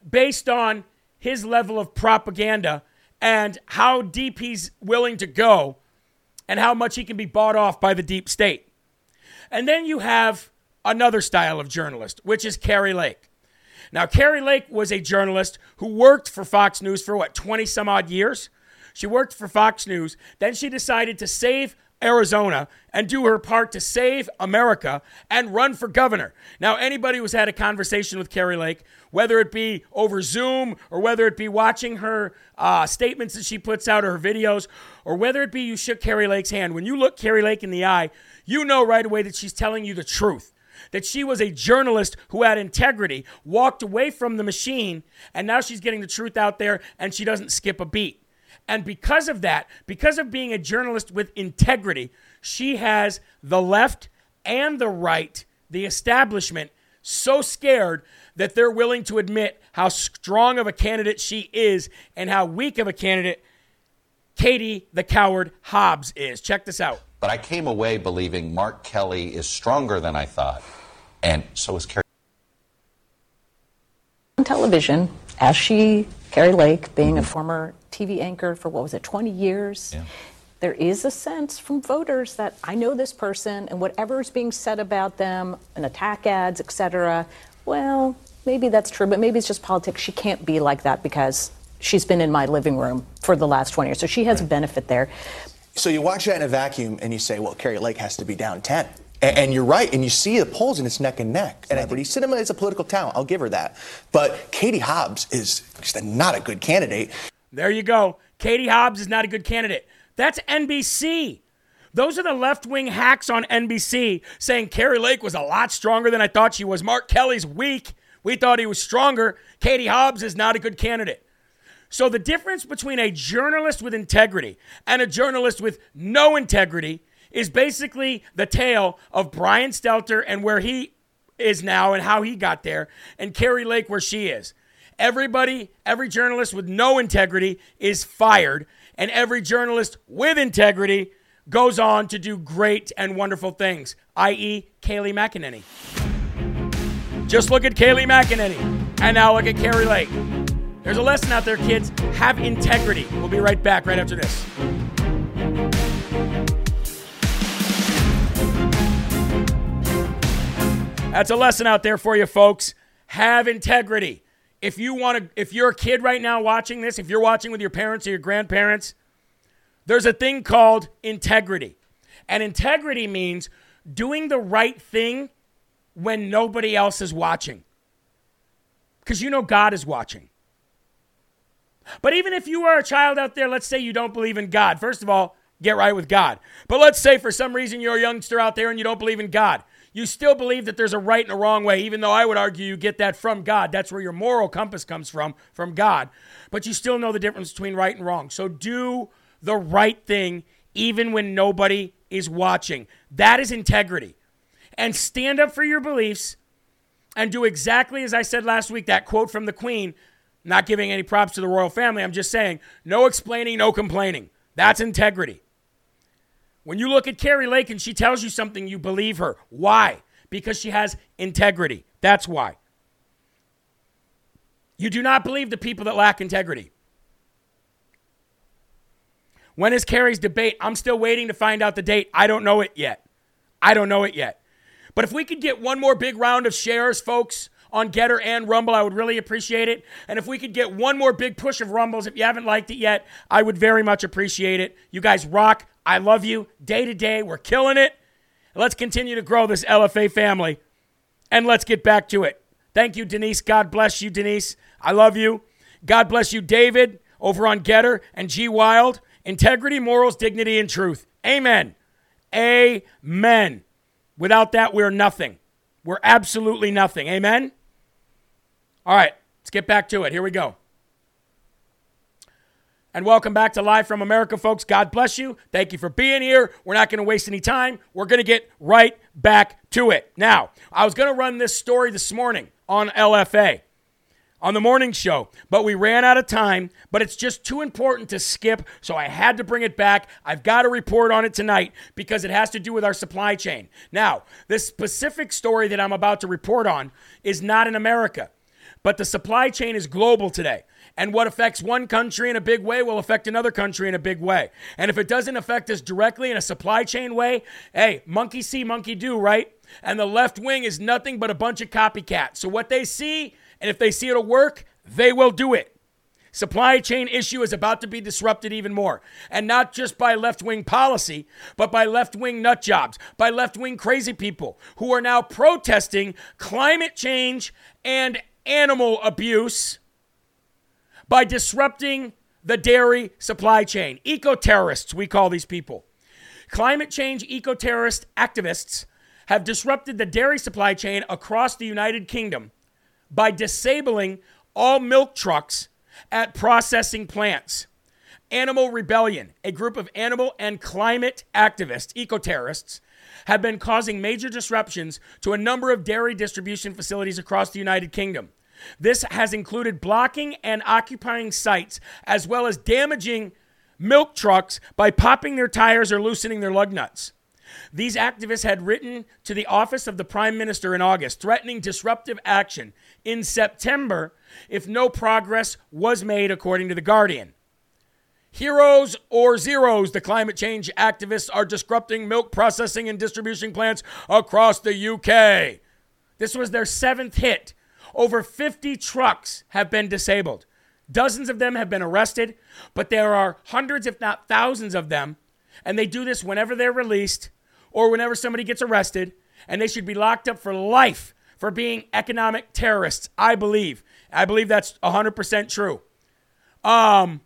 based on his level of propaganda and how deep he's willing to go and how much he can be bought off by the deep state. And then you have another style of journalist, which is Kari Lake. Now, Kari Lake was a journalist who worked for Fox News for what, 20 some odd years? She worked for Fox News. Then she decided to save Arizona and do her part to save America and run for governor. Now, anybody who's had a conversation with Kari Lake, whether it be over Zoom or whether it be watching her uh, statements that she puts out or her videos, or whether it be you shook Kari Lake's hand, when you look Kari Lake in the eye, you know right away that she's telling you the truth. That she was a journalist who had integrity, walked away from the machine, and now she's getting the truth out there and she doesn't skip a beat. And because of that, because of being a journalist with integrity, she has the left and the right, the establishment, so scared that they're willing to admit how strong of a candidate she is and how weak of a candidate Katie the Coward Hobbs is. Check this out. But I came away believing Mark Kelly is stronger than I thought, and so is Kari. On television, as she, Kari Lake, being a former TV anchor for what was it, 20 years. Yeah. There is a sense from voters that I know this person and whatever is being said about them and attack ads, etc. Well, maybe that's true, but maybe it's just politics. She can't be like that because she's been in my living room for the last 20 years. So she has a benefit there. So you watch that in a vacuum and you say, well, Kari Lake has to be down 10. And, and you're right, and you see the polls and it's neck and neck. And Celebrity cinema is a political talent, I'll give her that. But Katie Hobbs is just not a good candidate. There you go. Katie Hobbs is not a good candidate. That's NBC. Those are the left wing hacks on NBC saying Kari Lake was a lot stronger than I thought she was. Mark Kelly's weak. We thought he was stronger. Katie Hobbs is not a good candidate. So the difference between a journalist with integrity and a journalist with no integrity is basically the tale of Brian Stelter and where he is now and how he got there, and Kari Lake where she is. Everybody, every journalist with no integrity is fired, and every journalist with integrity goes on to do great and wonderful things, i.e., Kayleigh McEnany. Just look at Kayleigh McEnany, and now look at Kari Lake. There's a lesson out there, kids. Have integrity. We'll be right back right after this. That's a lesson out there for you, folks. Have integrity. If you want to, if you're a kid right now watching this, if you're watching with your parents or your grandparents, there's a thing called integrity. And integrity means doing the right thing when nobody else is watching. Because you know God is watching. But even if you are a child out there, let's say you don't believe in God. First of all, get right with God. But let's say for some reason you're a youngster out there and you don't believe in God. You still believe that there's a right and a wrong way, even though I would argue you get that from God. That's where your moral compass comes from, from God. But you still know the difference between right and wrong. So do the right thing even when nobody is watching. That is integrity. And stand up for your beliefs and do exactly as I said last week that quote from the Queen not giving any props to the royal family. I'm just saying, no explaining, no complaining. That's integrity. When you look at Kari Lake and she tells you something, you believe her. Why? Because she has integrity. That's why. You do not believe the people that lack integrity. When is Kari's debate? I'm still waiting to find out the date. I don't know it yet. I don't know it yet. But if we could get one more big round of shares, folks, on Gettr and Rumble. I would really appreciate it. And if we could get one more big push of Rumbles, if you haven't liked it yet, I would very much appreciate it. You guys rock. I love you. Day to day, we're killing it. Let's continue to grow this LFA family. And let's get back to it. Thank you, Denise. God bless you, Denise. I love you. God bless you, David, over on Gettr and G Wild. Integrity, morals, dignity, and truth. Amen. Amen. Without that, we're nothing. We're absolutely nothing. Amen. All right, let's get back to it. Here we go. And welcome back to Live from America, folks. God bless you. Thank you for being here. We're not going to waste any time. We're going to get right back to it. Now, I was going to run this story this morning on LFA on the morning show, but we ran out of time. But it's just too important to skip, so I had to bring it back. I've got to report on it tonight because it has to do with our supply chain. Now, this specific story that I'm about to report on is not in America, but the supply chain is global today. And what affects one country in a big way will affect another country in a big way. And if it doesn't affect us directly in a supply chain way, hey, monkey see, monkey do, right? And the left wing is nothing but a bunch of copycats. So what they see, and if they see it'll work, they will do it. Supply chain issue is about to be disrupted even more. And not just by left wing policy, but by left wing nut jobs, by left wing crazy people who are now protesting climate change and animal abuse by disrupting the dairy supply chain. Eco terrorists, we call these people. Climate change eco terrorist activists have disrupted the dairy supply chain across the United Kingdom by disabling all milk trucks at processing plants. Animal Rebellion, a group of animal and climate activists, eco terrorists, have been causing major disruptions to a number of dairy distribution facilities across the United Kingdom. This has included blocking and occupying sites, as well as damaging milk trucks by popping their tires or loosening their lug nuts. These activists had written to the office of the Prime Minister in August, threatening disruptive action in September if no progress was made, according to The Guardian. Heroes or zeros, the climate change activists are disrupting milk processing and distribution plants across the UK. This was their seventh hit over 50 trucks have been disabled. Dozens of them have been arrested, but there are hundreds, if not thousands, of them. And they do this whenever they're released or whenever somebody gets arrested. And they should be locked up for life for being economic terrorists, I believe. I believe that's 100% true. Um,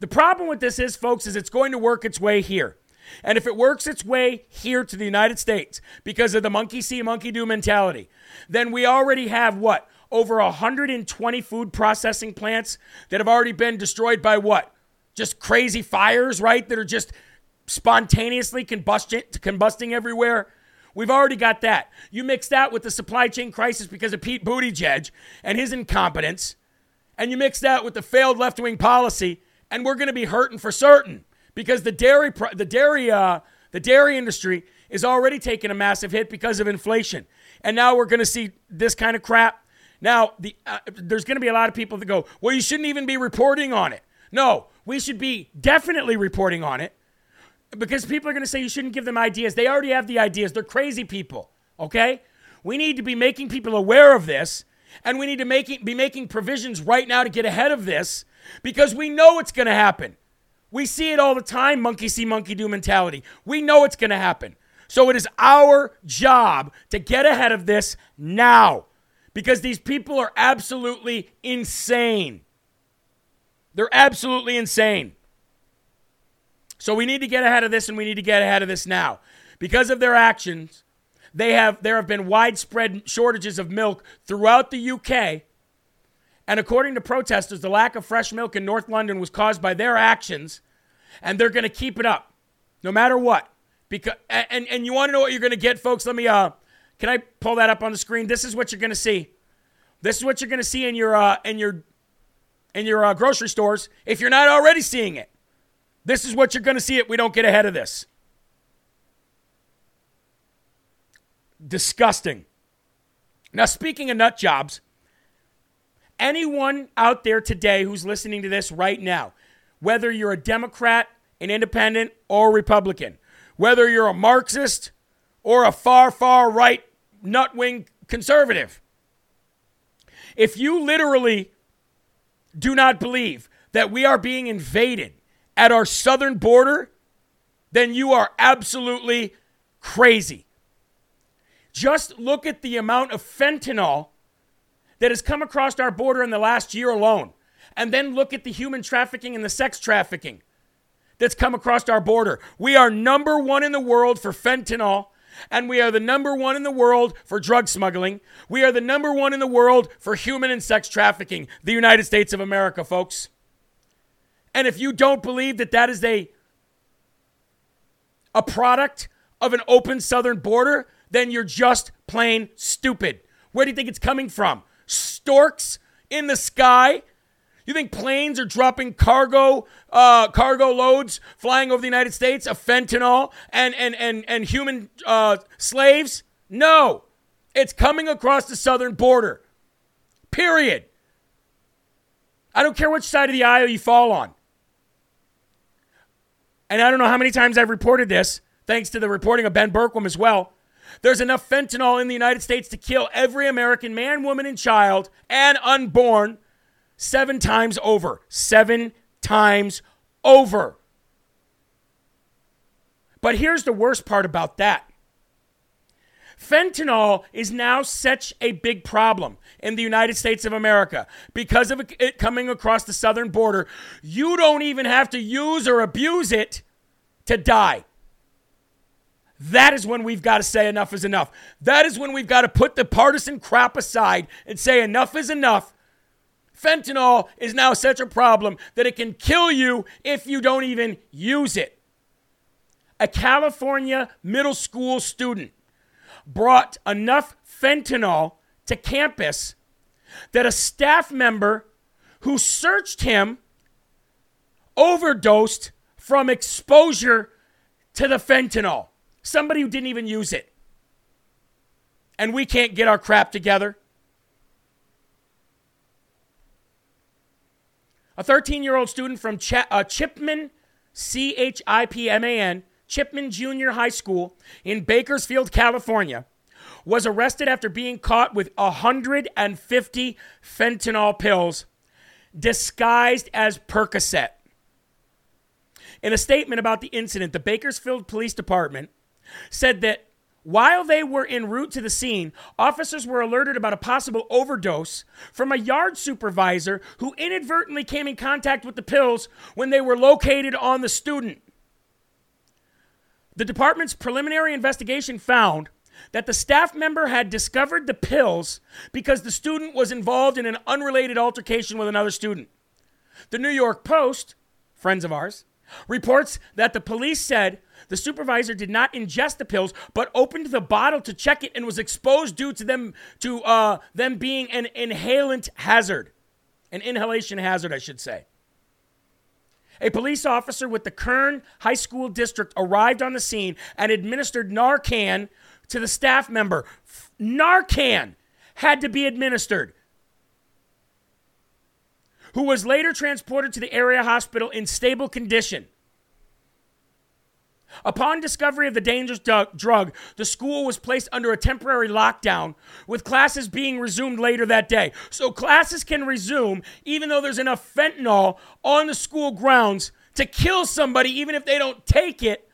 the problem with this is, folks, is it's going to work its way here. And if it works its way here to the United States because of the monkey see, monkey do mentality, then we already have what? Over 120 food processing plants that have already been destroyed by what? Just crazy fires, right? That are just spontaneously combustion, combusting everywhere. We've already got that. You mix that with the supply chain crisis because of Pete Buttigieg and his incompetence, and you mix that with the failed left wing policy, and we're going to be hurting for certain because the dairy, the dairy, uh, the dairy industry is already taking a massive hit because of inflation, and now we're going to see this kind of crap. Now, the, uh, there's going to be a lot of people that go, well, you shouldn't even be reporting on it. No, we should be definitely reporting on it because people are going to say you shouldn't give them ideas. They already have the ideas. They're crazy people, okay? We need to be making people aware of this, and we need to make, be making provisions right now to get ahead of this because we know it's going to happen. We see it all the time monkey see, monkey do mentality. We know it's going to happen. So it is our job to get ahead of this now because these people are absolutely insane. They're absolutely insane. So we need to get ahead of this and we need to get ahead of this now. Because of their actions, they have there have been widespread shortages of milk throughout the UK. And according to protesters, the lack of fresh milk in North London was caused by their actions, and they're going to keep it up no matter what. Because and and you want to know what you're going to get folks, let me uh can I pull that up on the screen? This is what you're going to see. This is what you're going to see in your uh, in your in your uh, grocery stores if you're not already seeing it. This is what you're going to see if we don't get ahead of this. Disgusting. Now, speaking of nut jobs, anyone out there today who's listening to this right now, whether you're a Democrat, an independent, or Republican, whether you're a Marxist or a far, far right nut wing conservative. If you literally do not believe that we are being invaded at our southern border, then you are absolutely crazy. Just look at the amount of fentanyl that has come across our border in the last year alone, and then look at the human trafficking and the sex trafficking that's come across our border. We are number one in the world for fentanyl, and we are the number one in the world for drug smuggling. We are the number one in the world for human and sex trafficking, the United States of America, folks. And if you don't believe that that is a, a product of an open southern border, then you're just plain stupid. Where do you think it's coming from? Storks in the sky? You think planes are dropping cargo uh, cargo loads flying over the United States of fentanyl and and and and human uh, slaves? No, it's coming across the southern border. Period. I don't care which side of the aisle you fall on. And I don't know how many times I've reported this, thanks to the reporting of Ben Bergquam as well. There's enough fentanyl in the United States to kill every American man, woman, and child and unborn seven times over. Seven times over. But here's the worst part about that fentanyl is now such a big problem in the United States of America because of it coming across the southern border. You don't even have to use or abuse it to die. That is when we've got to say enough is enough. That is when we've got to put the partisan crap aside and say enough is enough. Fentanyl is now such a problem that it can kill you if you don't even use it. A California middle school student brought enough fentanyl to campus that a staff member who searched him overdosed from exposure to the fentanyl. Somebody who didn't even use it. And we can't get our crap together. A 13 year old student from Ch- uh, Chipman, C H I P M A N, Chipman Junior High School in Bakersfield, California, was arrested after being caught with 150 fentanyl pills disguised as Percocet. In a statement about the incident, the Bakersfield Police Department said that while they were en route to the scene, officers were alerted about a possible overdose from a yard supervisor who inadvertently came in contact with the pills when they were located on the student. The department's preliminary investigation found that the staff member had discovered the pills because the student was involved in an unrelated altercation with another student. The New York Post, friends of ours, reports that the police said the supervisor did not ingest the pills, but opened the bottle to check it and was exposed due to them to uh, them being an inhalant hazard, an inhalation hazard, I should say. A police officer with the Kern High School District arrived on the scene and administered Narcan to the staff member. Narcan had to be administered, who was later transported to the area hospital in stable condition. Upon discovery of the dangerous drug, the school was placed under a temporary lockdown, with classes being resumed later that day. So classes can resume even though there's enough fentanyl on the school grounds to kill somebody, even if they don't take it.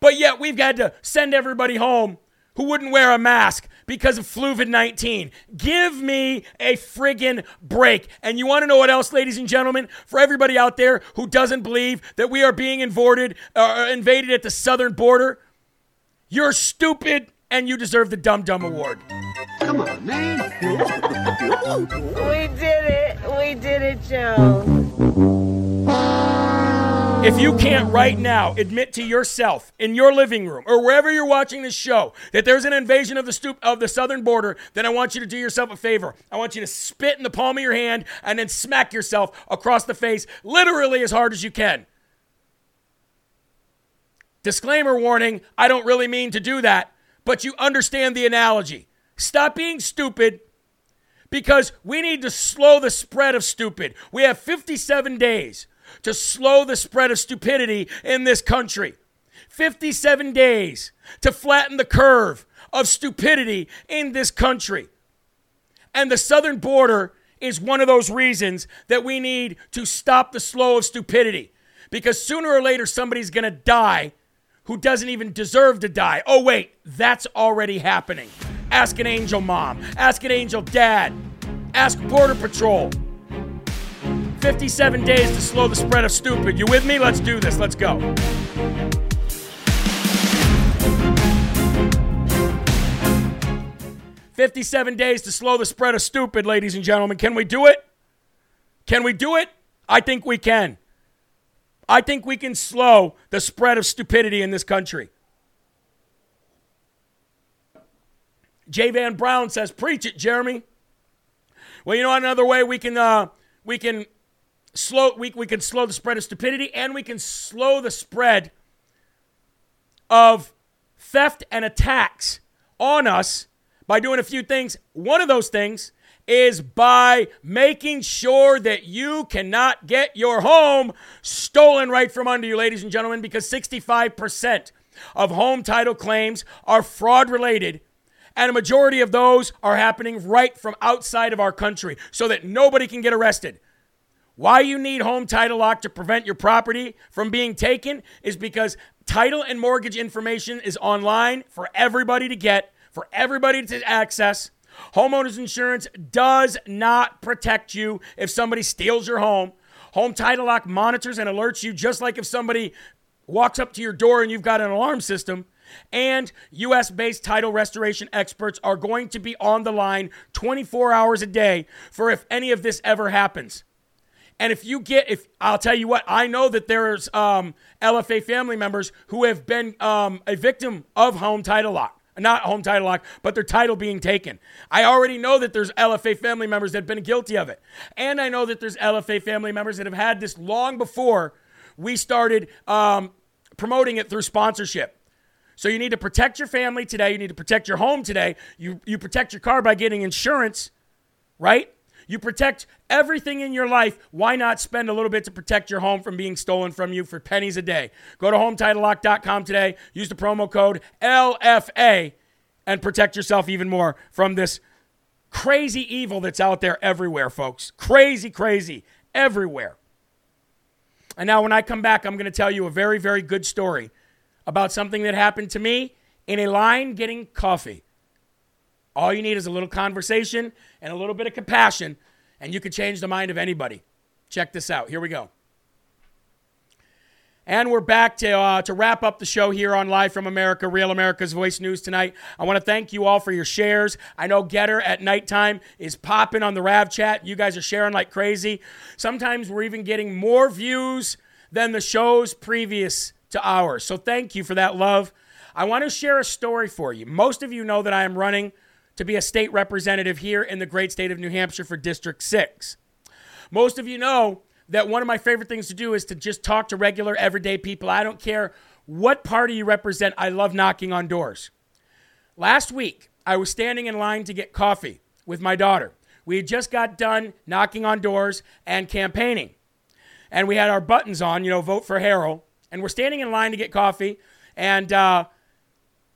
But yet we've got to send everybody home who wouldn't wear a mask because of Fluvid 19. Give me a friggin' break. And you want to know what else, ladies and gentlemen? For everybody out there who doesn't believe that we are being invaded, uh, invaded at the southern border, you're stupid and you deserve the Dum Dum Award. Come on, man. we did it. We did it, Joe. If you can't right now admit to yourself in your living room or wherever you're watching this show that there's an invasion of the stoop of the southern border, then I want you to do yourself a favor. I want you to spit in the palm of your hand and then smack yourself across the face literally as hard as you can. Disclaimer warning, I don't really mean to do that, but you understand the analogy. Stop being stupid because we need to slow the spread of stupid. We have 57 days to slow the spread of stupidity in this country. 57 days to flatten the curve of stupidity in this country. And the southern border is one of those reasons that we need to stop the slow of stupidity. Because sooner or later, somebody's going to die who doesn't even deserve to die. Oh, wait, that's already happening. Ask an angel mom, ask an angel dad. Ask Border Patrol. 57 days to slow the spread of stupid. You with me? Let's do this. Let's go. Fifty-seven days to slow the spread of stupid, ladies and gentlemen. Can we do it? Can we do it? I think we can. I think we can slow the spread of stupidity in this country. J. Van Brown says, "Preach it, Jeremy." Well, you know another way we can uh, we can slow we, we can slow the spread of stupidity and we can slow the spread of theft and attacks on us by doing a few things. One of those things is by making sure that you cannot get your home stolen right from under you, ladies and gentlemen, because 65% of home title claims are fraud related. And a majority of those are happening right from outside of our country so that nobody can get arrested. Why you need home title lock to prevent your property from being taken is because title and mortgage information is online for everybody to get, for everybody to access. Homeowners insurance does not protect you if somebody steals your home. Home Title Lock monitors and alerts you just like if somebody walks up to your door and you've got an alarm system. And US based title restoration experts are going to be on the line 24 hours a day for if any of this ever happens. And if you get, if I'll tell you what, I know that there's um, LFA family members who have been um, a victim of home title lock not home title lock, but their title being taken. I already know that there's LFA family members that have been guilty of it. And I know that there's LFA family members that have had this long before we started um, promoting it through sponsorship. So you need to protect your family today. You need to protect your home today. You, you protect your car by getting insurance, right? You protect everything in your life. Why not spend a little bit to protect your home from being stolen from you for pennies a day? Go to HometitleLock.com today. Use the promo code LFA and protect yourself even more from this crazy evil that's out there everywhere, folks. Crazy, crazy, everywhere. And now, when I come back, I'm going to tell you a very, very good story about something that happened to me in a line getting coffee. All you need is a little conversation and a little bit of compassion, and you can change the mind of anybody. Check this out. Here we go. And we're back to, uh, to wrap up the show here on Live from America, Real America's Voice News tonight. I want to thank you all for your shares. I know Gettr at nighttime is popping on the Rav chat. You guys are sharing like crazy. Sometimes we're even getting more views than the shows previous to ours. So thank you for that love. I want to share a story for you. Most of you know that I am running to be a state representative here in the great state of New Hampshire for District 6. Most of you know that one of my favorite things to do is to just talk to regular, everyday people. I don't care what party you represent, I love knocking on doors. Last week, I was standing in line to get coffee with my daughter. We had just got done knocking on doors and campaigning. And we had our buttons on, you know, vote for Harrell. And we're standing in line to get coffee. And uh,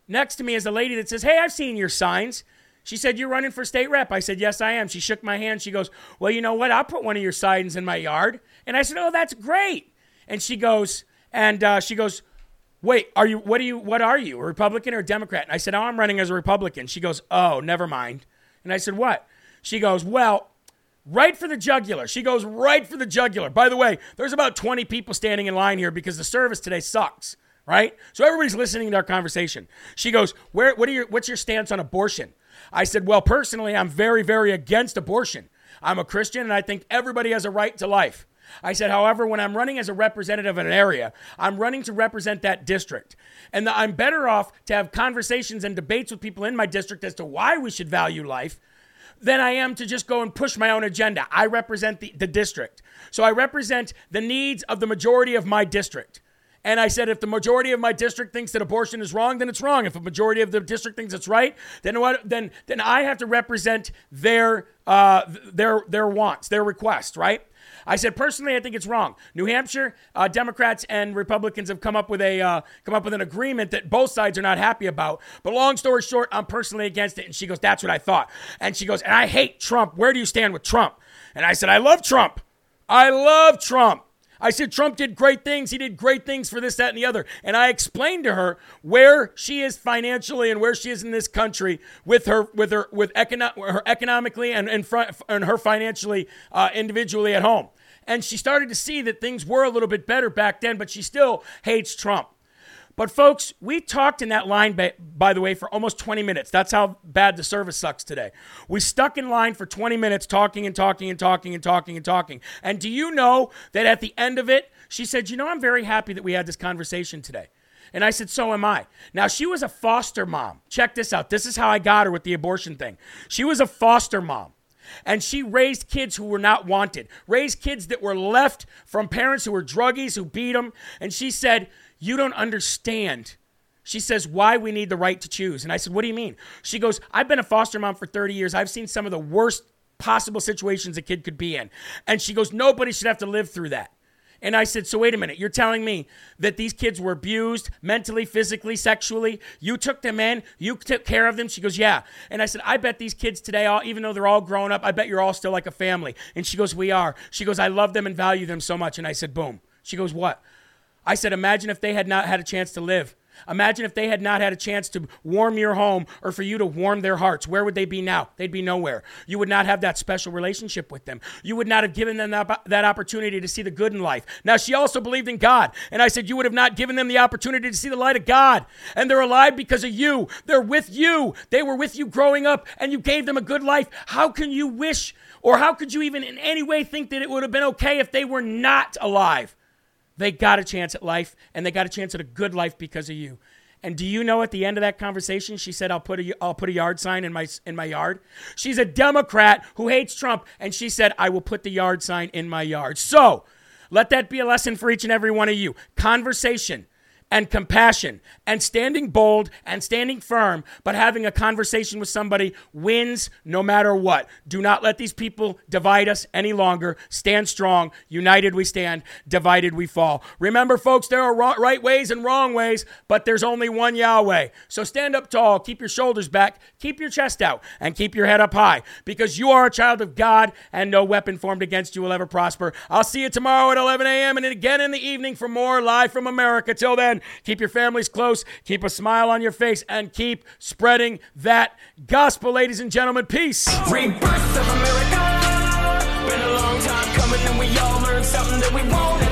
next to me is a lady that says, Hey, I've seen your signs. She said, You're running for state rep. I said, Yes, I am. She shook my hand. She goes, Well, you know what? I'll put one of your signs in my yard. And I said, Oh, that's great. And she goes, and uh, she goes, Wait, are you what are you what are you? A Republican or a Democrat? And I said, Oh, I'm running as a Republican. She goes, Oh, never mind. And I said, What? She goes, Well, right for the jugular. She goes right for the jugular. By the way, there's about 20 people standing in line here because the service today sucks, right? So everybody's listening to our conversation. She goes, "Where what are your what's your stance on abortion?" I said, Well, personally, I'm very, very against abortion. I'm a Christian and I think everybody has a right to life. I said, however, when I'm running as a representative in an area, I'm running to represent that district. And I'm better off to have conversations and debates with people in my district as to why we should value life than I am to just go and push my own agenda. I represent the, the district. So I represent the needs of the majority of my district. And I said, if the majority of my district thinks that abortion is wrong, then it's wrong. If a majority of the district thinks it's right, then what? Then then I have to represent their uh, their their wants, their requests, right? I said personally, I think it's wrong. New Hampshire uh, Democrats and Republicans have come up with a uh, come up with an agreement that both sides are not happy about. But long story short, I'm personally against it. And she goes, "That's what I thought." And she goes, "And I hate Trump. Where do you stand with Trump?" And I said, "I love Trump. I love Trump." I said, Trump did great things. He did great things for this, that, and the other. And I explained to her where she is financially and where she is in this country with her, with her, with econo- her economically and, and, front, and her financially, uh, individually at home. And she started to see that things were a little bit better back then, but she still hates Trump. But folks, we talked in that line, by, the way, for almost 20 minutes. That's how bad the service sucks today. We stuck in line for 20 minutes talking and talking and talking and talking and talking. And do you know that at the end of it, she said, You know, I'm very happy that we had this conversation today. And I said, So am I. Now, she was a foster mom. Check this out. This is how I got her with the abortion thing. She was a foster mom. And she raised kids who were not wanted, raised kids that were left from parents who were druggies who beat them. And she said, you don't understand. She says, why we need the right to choose. And I said, what do you mean? She goes, I've been a foster mom for 30 years. I've seen some of the worst possible situations a kid could be in. And she goes, nobody should have to live through that. And I said, So wait a minute, you're telling me that these kids were abused mentally, physically, sexually? You took them in, you took care of them? She goes, Yeah. And I said, I bet these kids today, all, even though they're all grown up, I bet you're all still like a family. And she goes, We are. She goes, I love them and value them so much. And I said, Boom. She goes, What? I said, imagine if they had not had a chance to live. Imagine if they had not had a chance to warm your home or for you to warm their hearts. Where would they be now? They'd be nowhere. You would not have that special relationship with them. You would not have given them that, opportunity to see the good in life. Now, she also believed in God. And I said, You would have not given them the opportunity to see the light of God. And they're alive because of you. They're with you. They were with you growing up and you gave them a good life. How can you wish or how could you even in any way think that it would have been okay if they were not alive? They got a chance at life, and they got a chance at a good life because of you. And do you know at the end of that conversation, she said, "I'll put a I'll put a yard sign in my in my yard." She's a Democrat who hates Trump, and she said, "I will put the yard sign in my yard." So, let that be a lesson for each and every one of you. Conversation and compassion and standing bold and standing firm, but having a conversation with somebody wins no matter what. Do not let these people divide us any longer. Stand strong. United we stand, divided we fall. Remember, folks, there are right ways and wrong ways, but there's only one Yahweh. So stand up tall, keep your shoulders back, keep your chest out, and keep your head up high because you are a child of God and no weapon formed against you will ever prosper. I'll see you tomorrow at 11 a.m. and again in the evening for more Live from America. Till then, Keep your families close, keep a smile on your face, and keep spreading that gospel, ladies and gentlemen. Peace. Rebirth of America. Been a long time coming, and we all learned something that we won't